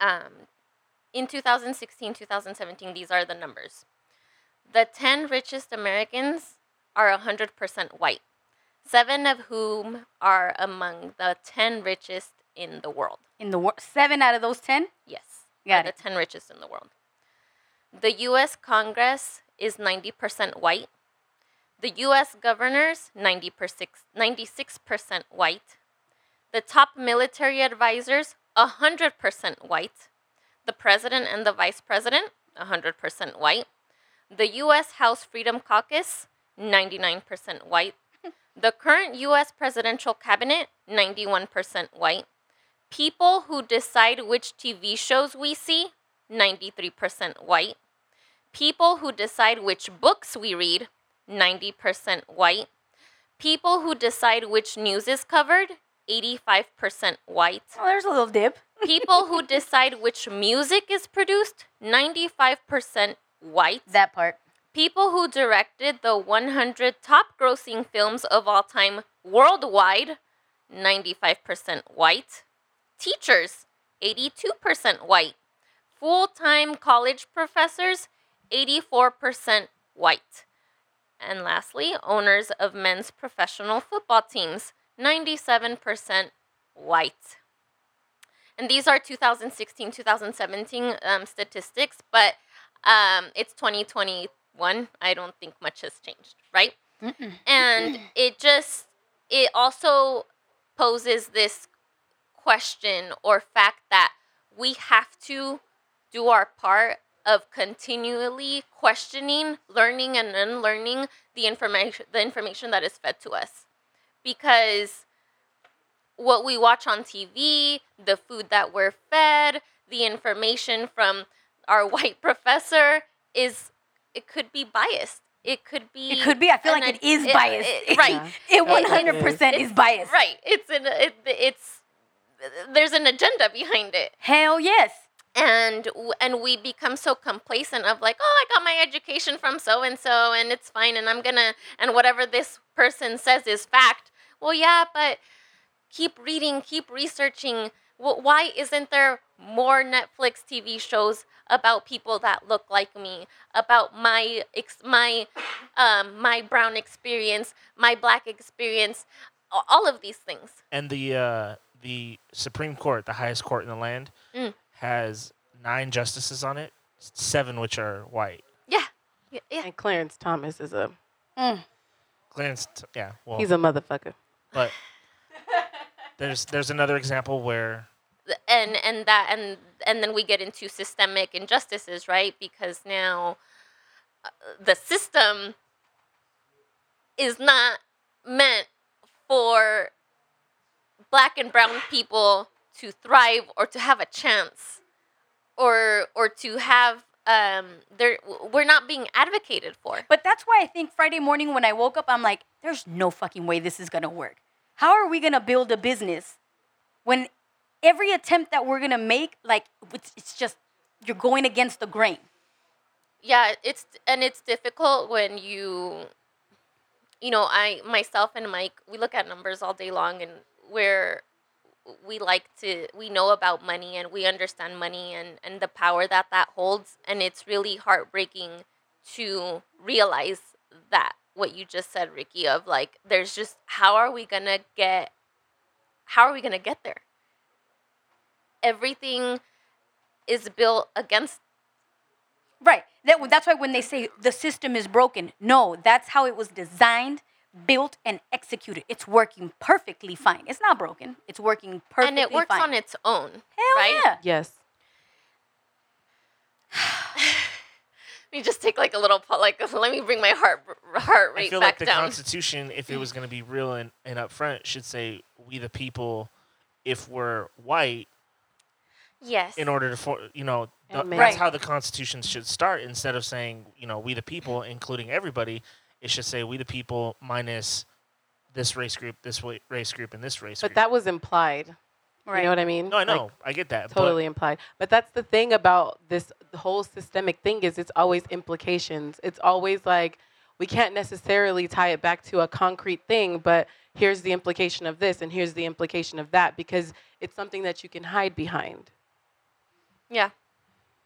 Um, in 2016, 2017, these are the numbers. The 10 richest Americans are 100% white, seven of whom are among the 10 richest in the world. in the world seven out of those 10 Yes, Got it. the 10 richest in the world. The U.S. Congress is 90% white. The U.S. governors, 90%, 96% white. The top military advisors, 100% white. The president and the vice president, 100% white. The U.S. House Freedom Caucus, 99% white. The current U.S. presidential cabinet, 91% white. People who decide which TV shows we see, 93% white. People who decide which books we read, 90% white. People who decide which news is covered, 85% white. oh there's a little dip People who decide which music is produced, 95% white. that part People who directed the 100 top grossing films of all time worldwide, 95% white. Teachers, 82% white. Full time college professors, 84% white. And lastly, owners of men's professional football teams, 97% white. And these are 2016, 2017 um, statistics, but um, it's 2021. I don't think much has changed, right? And it just, it also poses this question or fact that we have to do our part of continually questioning, learning and unlearning the information the information that is fed to us. Because what we watch on TV, the food that we're fed, the information from our white professor is it could be biased. It could be It could be. I feel an like it ag- is biased. right. Yeah. It It- 100% is biased. Right. It's an it, it's there's an agenda behind it. Hell yes. And and we become so complacent of like, "Oh, I got my education from so and so and it's fine and I'm going to and whatever this person says is fact." Well, yeah, but keep reading, keep researching. Why isn't there more Netflix TV shows about people that look like me, about my ex- my um, my brown experience, my black experience, all of these things? And the uh, the Supreme Court, the highest court in the land, Mm. has nine justices on it, seven which are white. Yeah, yeah, yeah. And Clarence Thomas is a Clarence, yeah, well, he's a motherfucker. but there's there's another example where and and that and and then we get into systemic injustices right because now uh, the system is not meant for black and brown people to thrive or to have a chance or or to have um there we're not being advocated for But that's why I think Friday morning when I woke up, I'm like, there's no fucking way this is gonna work. How are we gonna build a business when every attempt that we're gonna make, like, it's, it's just, you're going against the grain? yeah it's and it's difficult when you you know i myself and mike we look at numbers all day long and we're we like to we know about money and we understand money and and the power that that holds and it's really heartbreaking to realize that what you just said ricky of like there's just how are we gonna get how are we gonna get there everything is built against Right. That, that's why when they say the system is broken, no, that's how it was designed, built, and executed. It's working perfectly fine. It's not broken. It's working perfectly and it works fine. on its own Hell right yeah. Yes. Let me just take like a little pa- like let me bring my heart heart rate I rate feel back like the down. Constitution, if it was going to be real and, and upfront, should say we the people, if we're white, yes. in order to for you know th- And that's Right. how the Constitution should start. Instead of saying you know we the people, including everybody, it should say we the people minus this race group, this race group, and this race group. But group. that was implied. Right. You know what I mean? no, I Like, know, I get that. totally implied. But that's the thing about this whole systemic thing is it's always implications. It's always like we can't necessarily tie it back to a concrete thing, but here's the implication of this and here's the implication of that because it's something that you can hide behind. yeah.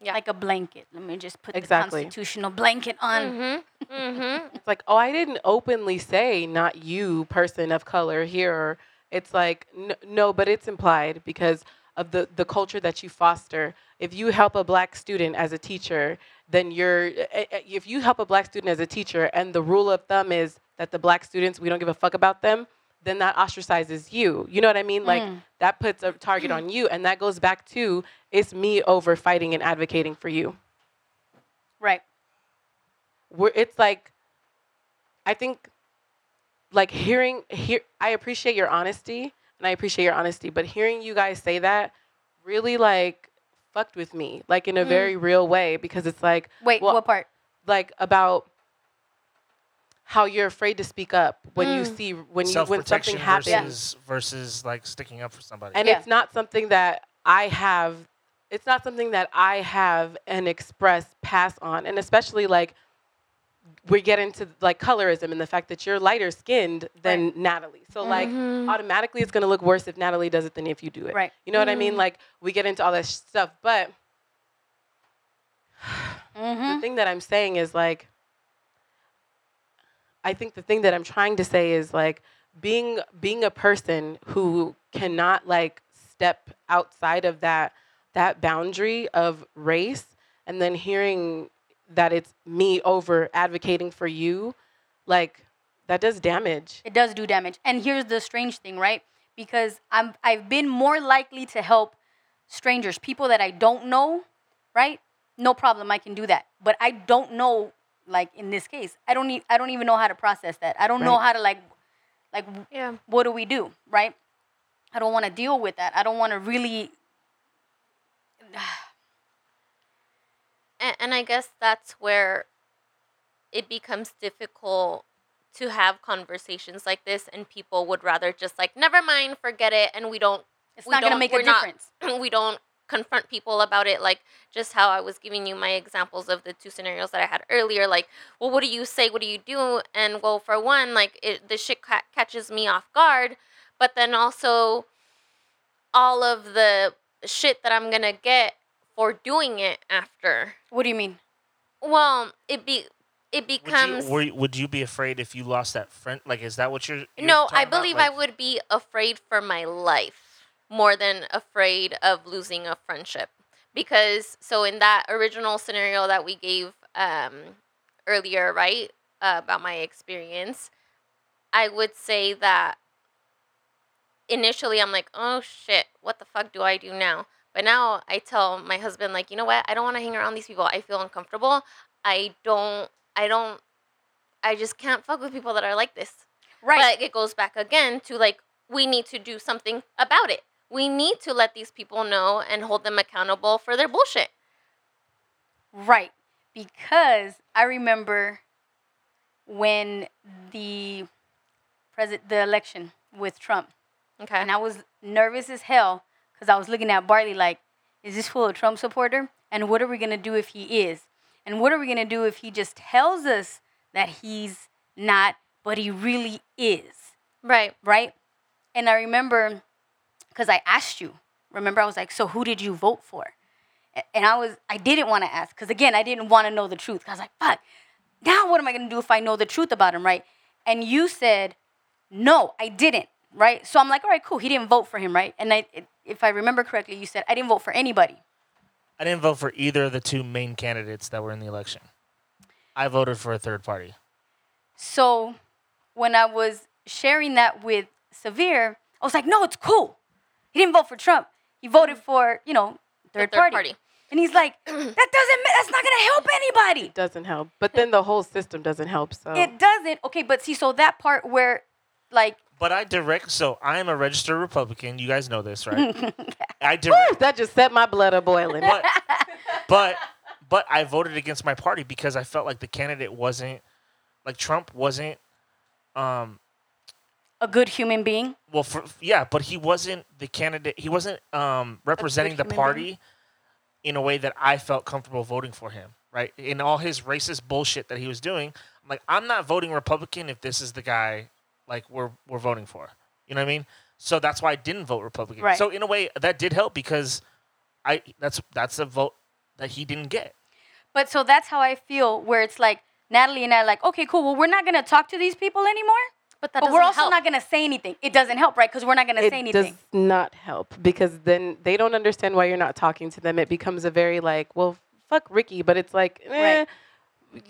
Yeah. Like a blanket. Let me just put Exactly. the constitutional blanket on. Mm-hmm. Mm-hmm. It's like, oh, I didn't openly say not you, person of color here. It's like, n- no, but it's implied because of the, the culture that you foster. If you help a black student as a teacher, then you're, eh, eh, if you help a black student as a teacher and the rule of thumb is that the black students, we don't give a fuck about them, then that ostracizes you. You know what I mean? Like, that puts a target on you. And that goes back to it's me over fighting and advocating for you Right. we're it's like I think like hearing hear I appreciate your honesty and I appreciate your honesty, but hearing you guys say that really like fucked with me, like in a hmm. very real way because it's like Wait, well, what part? like about how you're afraid to speak up when you hmm. see when you when something happens versus versus like sticking up for somebody. and Yeah. it's not something that I have. It's not something that I have and express pass on, and especially like we get into like colorism and the fact that you're lighter skinned than Natalie. So like automatically it's gonna look worse if Natalie does it than if you do it. Right. You know what I mean? Like we get into all that stuff, but Mm-hmm. the thing that I'm saying is like, I think the thing that I'm trying to say is like being being a person who cannot like step outside of that that boundary of race, and then hearing that it's me over advocating for you, like that does damage. It does do damage. And here's the strange thing, right? because I'm I've been more likely to help strangers, people that I don't know, right? No problem, I can do that. But I don't know like in this case, I don't need I don't even know how to process that. I don't know how to like like Yeah. what do we do, right? I don't want to deal with that. I don't want to really and, and I guess that's where it becomes difficult to have conversations like this, and people would rather just like, never mind, forget it, and we don't. it's we not going to make a not- difference. we don't confront people about it like just how i was giving you my examples of the two scenarios that i had earlier like well what do you say what do you do and well for one like it, the shit ca- catches me off guard but then also all of the shit that i'm gonna get for doing it after What do you mean? well it be it Would you, becomes were, you- would you be afraid if you lost that friend? Like, is that what you're? you're no talking i about? believe Like, i would be afraid for my life more than afraid of losing a friendship because so in that original scenario that we gave um, earlier right uh, about my experience i would say that initially i'm like oh shit what the fuck do i do now but now i tell my husband like you know what i don't want to hang around these people i feel uncomfortable i don't i don't i just can't fuck with people that are like this Right. but it goes back again to like we need to do something about it. We need to let these people know and hold them accountable for their bullshit. Right. Because I remember when the president the election with Trump. Okay. And I was nervous as hell because I was looking at Barley like, is this fool a Trump supporter? And what are we gonna do if he is? And what are we gonna do if he just tells us that he's not, but he really is? right. right? And I remember because I asked you. Remember, I was like, "So who did you vote for?" And I was, I didn't want to ask because again, I didn't want to know the truth. I was like, "Fuck, now what am I gonna do if I know the truth about him?" Right? And you said, "No, I didn't." Right? So I'm like, "All right, cool. He didn't vote for him, right?" And I, if I remember correctly, you said I didn't vote for anybody. I didn't vote for either of the two main candidates that were in the election. I voted for a third party. So when I was sharing that with Severe, I was like, no, it's cool. He didn't vote for Trump. He voted for, you know, third, third party. party. And he's like, that doesn't, that's not gonna help anybody. It doesn't help. But then the whole system doesn't help. So It doesn't. Okay, but see, so that part where, like, But I direct. So I am a registered Republican. You guys know this, right? I direct. that just set my blood a boiling. but but but I voted against my party because I felt like the candidate wasn't like Trump wasn't um a good human being. well for yeah, but he wasn't the candidate he wasn't um representing the party in a way that I felt comfortable voting for him, right? In all his racist bullshit that he was doing, I'm like I'm not voting Republican if this is the guy like we're we're voting for. You know what I mean? So that's why I didn't vote Republican. Right. So in a way that did help because I that's that's a vote that he didn't get. But so that's how I feel, where it's like Natalie and I are like, okay, cool. Well, we're not gonna talk to these people anymore. But that but we're also help. not gonna say anything. It doesn't help, right? Because we're not gonna it say anything. It does not help because then they don't understand why you're not talking to them. It becomes a very like, well, fuck Ricky, but it's like, eh, y-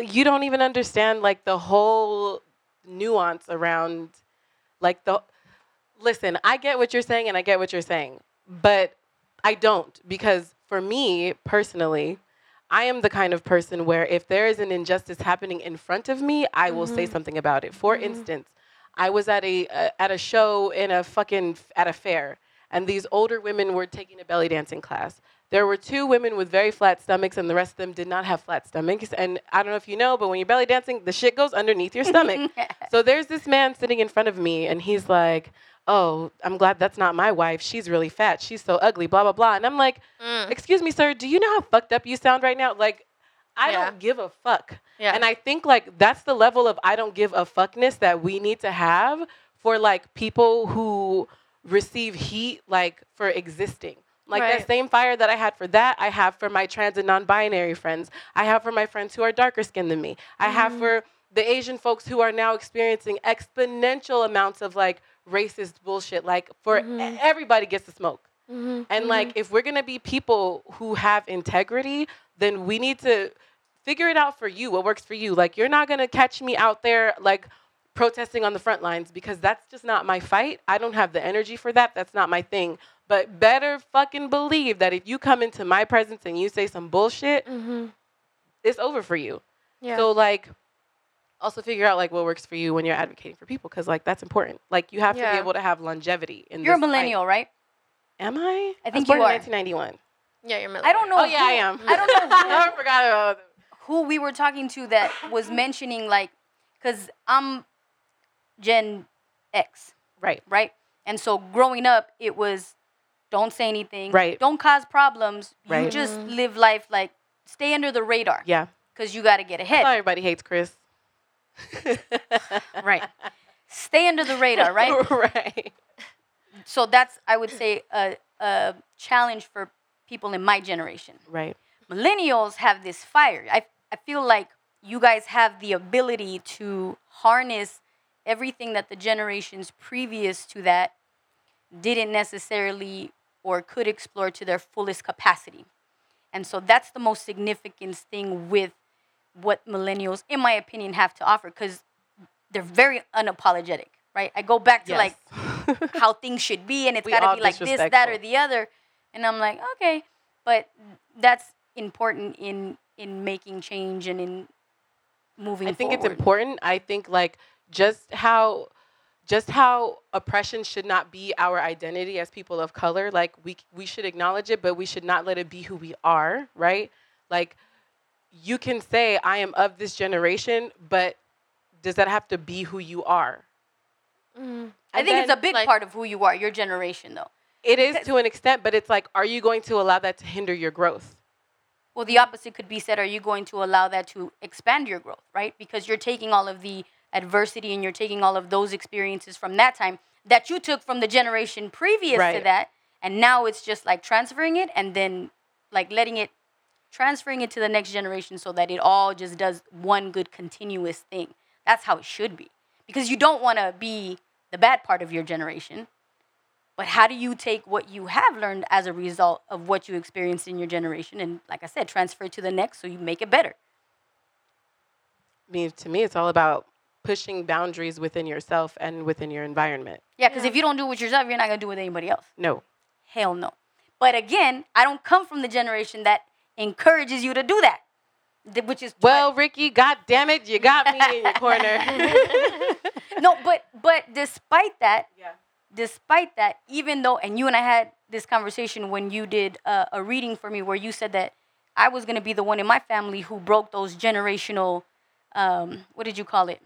you don't even understand like the whole nuance around like the. Listen, I get what you're saying and I get what you're saying, but I don't because for me personally, I am the kind of person where if there is an injustice happening in front of me, I will say something about it. For instance, I was at a uh, at a show in a fucking at a fair, and these older women were taking a belly dancing class. There were two women with very flat stomachs, and the rest of them did not have flat stomachs. And I don't know if you know, but when you're belly dancing, the shit goes underneath your stomach. so there's this man sitting in front of me, and he's like, "Oh, I'm glad that's not my wife. She's really fat. She's so ugly." Blah blah blah. And I'm like, Mm. "Excuse me, sir. Do you know how fucked up you sound right now? Like, I Yeah. don't give a fuck." Yeah. And I think like that's the level of I don't give a fuckness that we need to have for like people who receive heat like for existing. Like Right. that same fire that I had for that, I have for my trans and non-binary friends. I have for my friends who are darker skinned than me. I have mm. for the Asian folks who are now experiencing exponential amounts of like racist bullshit. Like for e- mm-hmm. everybody gets to smoke. Mm-hmm. And mm-hmm. like, if we're gonna be people who have integrity, then we need to figure it out for you. What works for you? Like, you're not gonna catch me out there like protesting on the front lines because that's just not my fight. I don't have the energy for that. That's not my thing. But better fucking believe that if you come into my presence and you say some bullshit, Mm-hmm. it's over for you. Yeah. So like also figure out like what works for you when you're advocating for people because like that's important. Like you have to be able to have longevity in You're a this fight. millennial, right? Am I? I was think born you in are. 1991. yeah, you're millennial. I don't know. Oh yeah, I am. I don't know who, I forgot about who we were talking to that was mentioning like, because I'm Gen X, Right. right? And so growing up, it was don't say anything, Right. Don't cause problems. Right. You Right. just mm-hmm. live life like stay under the radar, Yeah. because you got to get ahead, everybody hates Chris. right? Stay under the radar, right? right. so that's I would say a, a challenge for people in my generation. Right. millennials have this fire. I, I feel like you guys have the ability to harness everything that the generations previous to that didn't necessarily or could explore to their fullest capacity. And so that's the most significant thing with what millennials, in my opinion, have to offer because they're very unapologetic, right? I go back to like how things should be and it's got to be like this, that, or the other. And I'm like, okay, but that's important in in making change and in moving I think forward. it's important. I think like just how just how oppression should not be our identity as people of color. Like we we should acknowledge it, but we should not let it be who we are, right? Like you can say I am of this generation, but does that have to be who you are? Mm-hmm. I And think it's a big like- part of who you are, your generation, though. It is to an extent, but it's like, are you going to allow that to hinder your growth? Well, the opposite could be said: Are you going to allow that to expand your growth, right? Because you're taking all of the adversity and you're taking all of those experiences from that time that you took from the generation previous to that, and now it's just like transferring it and then like letting it transferring it to the next generation so that it all just does one good continuous thing. That's how it should be. Because you don't want to be the bad part of your generation. But how do you take what you have learned as a result of what you experienced in your generation and like I said, transfer it to the next so you make it better? I mean, to me, it's all about pushing boundaries within yourself and within your environment. Yeah, because Yeah. if you don't do it with yourself, you're not gonna do it with anybody else. No. Hell no. But again, I don't come from the generation that encourages you to do that. Which is Well, Ricky, God damn it, you got me in your corner. no, but but despite that, Yeah. despite that, even though, and you and I had this conversation when you did uh, a reading for me where you said that I was going to be the one in my family who broke those generational, um, what did you call it?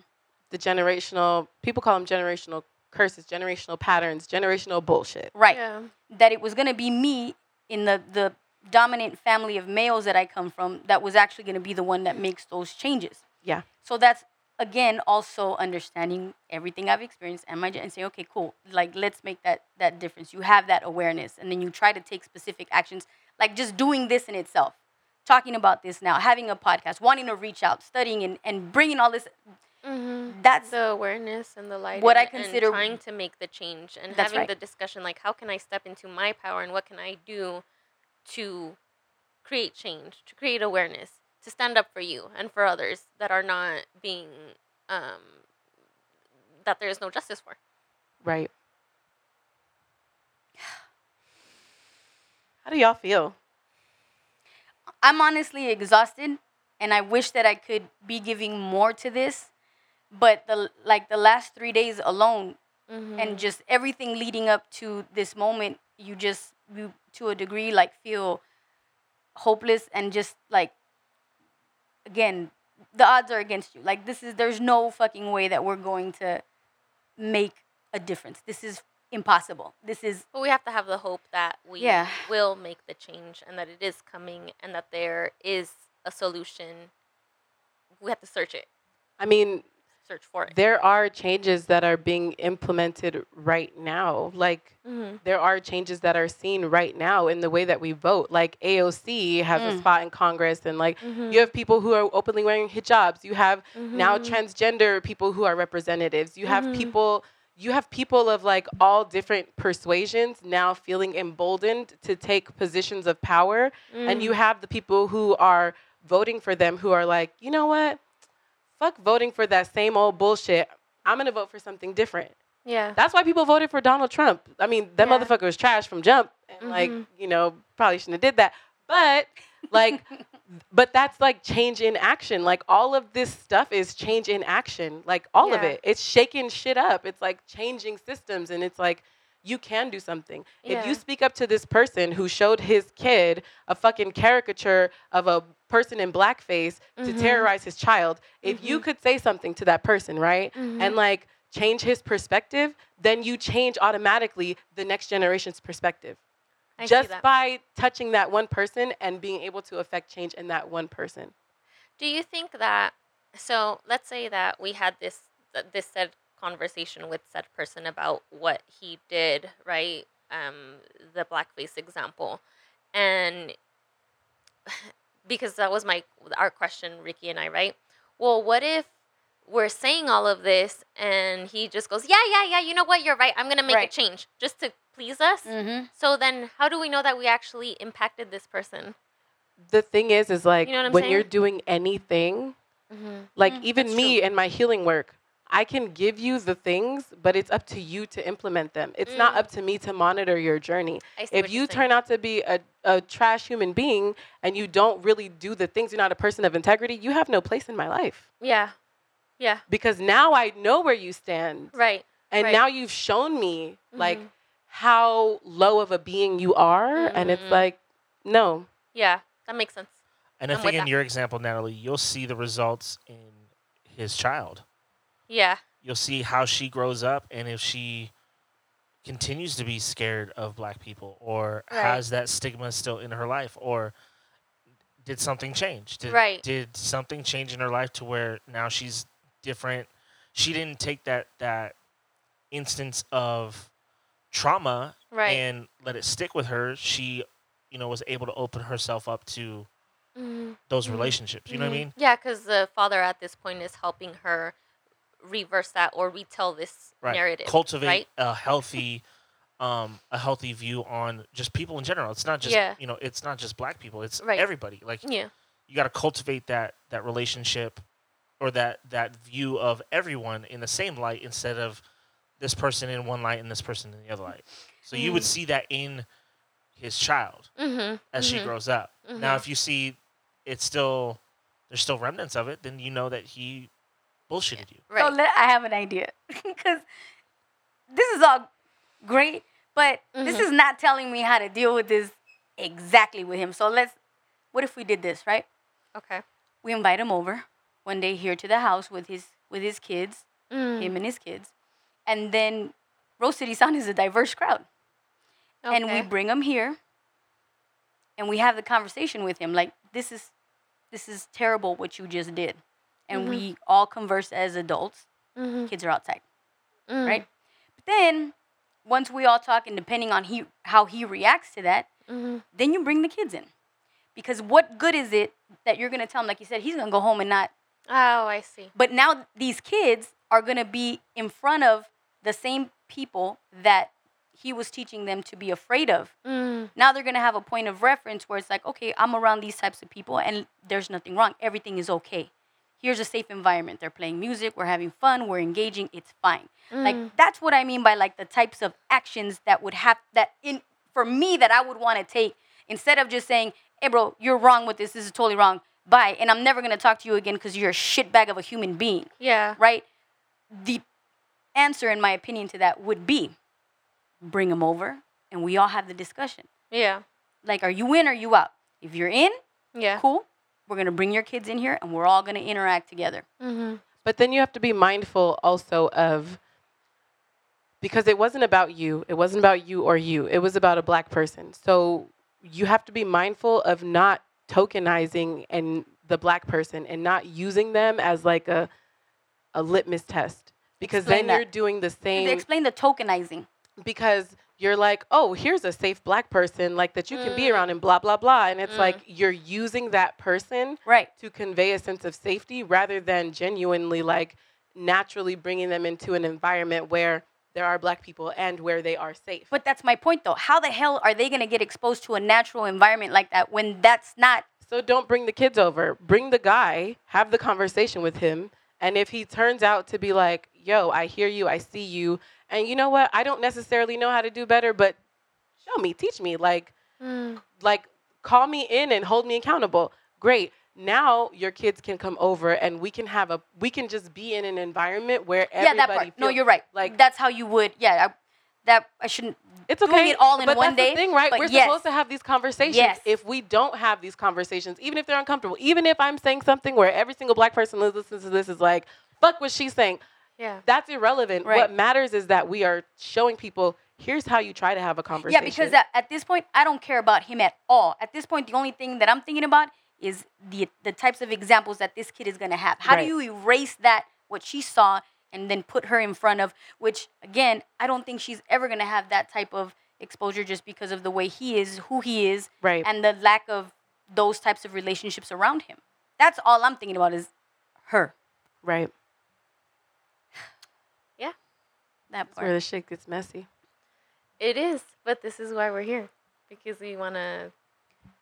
The generational people call them generational curses, generational patterns, generational bullshit. Right. Yeah. That it was going to be me in the, the dominant family of males that I come from that was actually going to be the one that makes those changes. Yeah. So that's again also understanding everything I've experienced and my and say, okay, cool. Like let's make that that difference. You have that awareness, and then you try to take specific actions, like just doing this in itself, talking about this now, having a podcast, wanting to reach out, studying, and and bringing all this. Mm-hmm. That's the awareness and the light. What I consider- and trying to make the change and having right. the discussion like how can I step into my power and what can I do to create change, to create awareness, to stand up for you and for others that are not being um, that there is no justice for. Right. How do y'all feel? I'm honestly exhausted and I wish that I could be giving more to this. But the like the last three days alone Mm-hmm. and just everything leading up to this moment, you just you to a degree like feel hopeless and just like again, the odds are against you. Like this is there's no fucking way that we're going to make a difference. This is impossible. This is But we have to have the hope that we Yeah. will make the change and that it is coming and that there is a solution. We have to search it, I mean, search for it. there are changes that are being implemented right now. Like Mm-hmm. there are changes that are seen right now in the way that we vote. Like AOC has a Mm. spot in Congress, and like Mm-hmm. you have people who are openly wearing hijabs. You have now transgender people who are representatives. You have people. You have people of like all different persuasions now feeling emboldened to take positions of power, and you have the people who are voting for them who are like, you know what? Fuck voting for that same old bullshit. I'm gonna vote for something different. Yeah. That's why people voted for Donald Trump. I mean, that Yeah. motherfucker was trash from jump, and like Mhm. you know probably shouldn't have did that. But like, but that's like change in action. Like all of this stuff is change in action. Like all of it, it's shaking shit up. It's like changing systems, and it's like you can do something. If you speak up to this person who showed his kid a fucking caricature of a person in blackface to Mhm. terrorize his child, if you could say something to that person, right? Mhm. And like change his perspective, then you change automatically the next generation's perspective. I just by touching that one person and being able to affect change in that one person. Do you think that so let's say that we had this this said conversation with said person about what he did, right? Um the blackface example. And because that was my our question Ricky and I, right? Well, what if we're saying all of this and he just goes, "Yeah, yeah, yeah, you know what? You're right. I'm going to make Right. a change just to please us." Mm-hmm. So then how do we know that we actually impacted this person? The thing is, is like You know what I'm when you're doing anything, Mm-hmm. like Mm, even that's me true. and my healing work, I can give you the things, but it's up to you to implement them. It's not Mm. up to me to monitor your journey. If you you're turn out to be a, a trash human being and you don't really do the things, you're not a person of integrity, you have no place in my life. Yeah. Yeah. Because now I know where you stand. Right. And Right. now you've shown me like Mhm. how low of a being you are. And it's Mhm. like, no. Yeah. That makes sense. And I I'm think in that. your example, Natalie, you'll see the results in his child. Yeah. You'll see how she grows up and if she continues to be scared of black people or Right. has that stigma still in her life or did something change? Did, Right. did something change in her life to where now she's different? She didn't take that that instance of trauma Right. and let it stick with her. She, you know, was able to open herself up to Mhm. those Mhm. relationships. You know what I Mhm. mean? Yeah, because the father at this point is helping her reverse that or retell this Right. narrative. Cultivate Right. a healthy, um, a healthy view on just people in general. It's not just Yeah. you know, it's not just black people. It's Right. everybody. Like Yeah. you got to cultivate that that relationship or that that view of everyone in the same light instead of this person in one light and this person in the other light. So you would Mm. see that in his child Mm-hmm. as she grows up. Now, Mhm. if you see it's still there's still remnants of it, then you know that he bullshitted you. Right. So let, I have an idea because this is all great, but this Mhm. is not telling me how to deal with this exactly with him. So let's. What if we did this right? okay. We invite him over one day here to the house with his with his kids, Mm. him and his kids, and then Rose City Sound is a diverse crowd, and we bring him here, and we have the conversation with him like this is this is terrible what you just did, and Mhm. we all converse as adults. Mhm. Kids are outside. Mm. right? But then once we all talk and depending on he how he reacts to that, Mhm. then you bring the kids in. Because what good is it that you're gonna tell him, like you said, he's gonna go home and not Oh, I see. but now these kids are gonna be in front of the same people that he was teaching them to be afraid of. Mm. Now they're gonna have a point of reference where it's like, okay, I'm around these types of people and there's nothing wrong. Everything is okay. Here's a safe environment. They're playing music, we're having fun, we're engaging, it's fine. Mm. Like that's what I mean by like the types of actions that would have that in for me that I would want to take instead of just saying, "Hey, bro, you're wrong with this. This is totally wrong. Bye." And I'm never gonna talk to you again because you're a shitbag of a human being, Yeah. right? The answer, in my opinion, to that would be, bring them over and we all have the discussion. Yeah. Like, are you in or you out? If you're in, Yeah. cool. We're gonna bring your kids in here and we're all gonna interact together. Mm-hmm. But then you have to be mindful also of because it wasn't about you. It wasn't about you or you. It was about a black person. So you have to be mindful of not tokenizing and the black person and not using them as like a a litmus test because Explain then you're doing the same Explain the tokenizing. because you're like, oh, here's a safe black person like that you can be Mm. around and blah blah blah, and it's Mm. like you're using that person Right. to convey a sense of safety rather than genuinely like naturally bringing them into an environment where there are black people and where they are safe. But that's my point, though. How the hell are they going to get exposed to a natural environment like that when that's not? so don't bring the kids over. Bring the guy, have the conversation with him, And if he turns out to be like, yo, I hear you, I see you, and you know what? I don't necessarily know how to do better, but show me, teach me. Like, mm. like call me in and hold me accountable. Great. Now your kids can come over and we can have a we can just be in an environment where yeah, everybody that part. no, you're right. Like that's how you would. Yeah, I, that I shouldn't. It's doing okay. it all in but one that's day, The thing, right? We're yes. supposed to have these conversations. Yes. If we don't have these conversations, even if they're uncomfortable, even if I'm saying something where every single black person who listens to this is like, "Fuck what she's saying," Yeah. that's irrelevant. Right. What matters is that we are showing people here's how you try to have a conversation. Yeah, because at, at this point, I don't care about him at all. At this point, the only thing that I'm thinking about is the the types of examples that this kid is gonna have. How Right. do you erase that what she saw and then put her in front of? Which again, I don't think she's ever gonna have that type of exposure just because of the way he is, who he is, Right. and the lack of those types of relationships around him. That's all I'm thinking about is her. right. Yeah. That That's where the shit gets messy. It is, but this is why we're here because we want to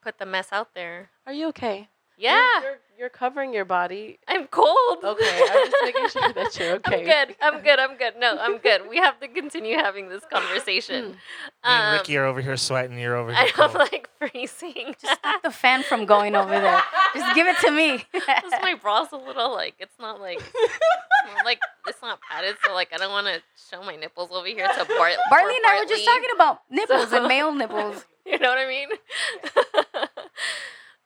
put the mess out there. Are you okay? Yeah, You're, you're, you're covering your body. I'm cold. Okay, I'm just making sure that you're okay. I'm good. I'm good. I'm good. No, I'm good. We have to continue having this conversation. Me and Um, Ricky are over here sweating. You're over here. and I'm cold. like freezing. Just stop the fan from going over there. Just give it to me. This my bra's a little like it's not like it's not like it's not padded, so like I don't want to show my nipples over here to Bart. Barley and I were just talking about nipples So- and male nipples. You know what I mean? but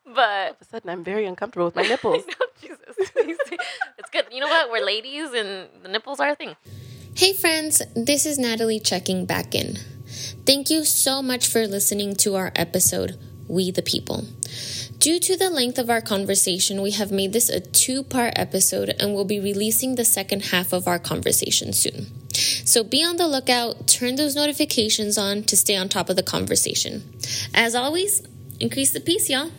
All but of a sudden, I'm very uncomfortable with my nipples. No, Jesus, it's good. You know what? We're ladies, and the nipples are a thing. Hey friends, this is Natalie checking back in. Thank you so much for listening to our episode, We the People. Due to the length of our conversation, we have made this a two part episode and we'll be releasing the second half of our conversation soon. So be on the lookout, turn those notifications on to stay on top of the conversation. As always, increase the peace, y'all.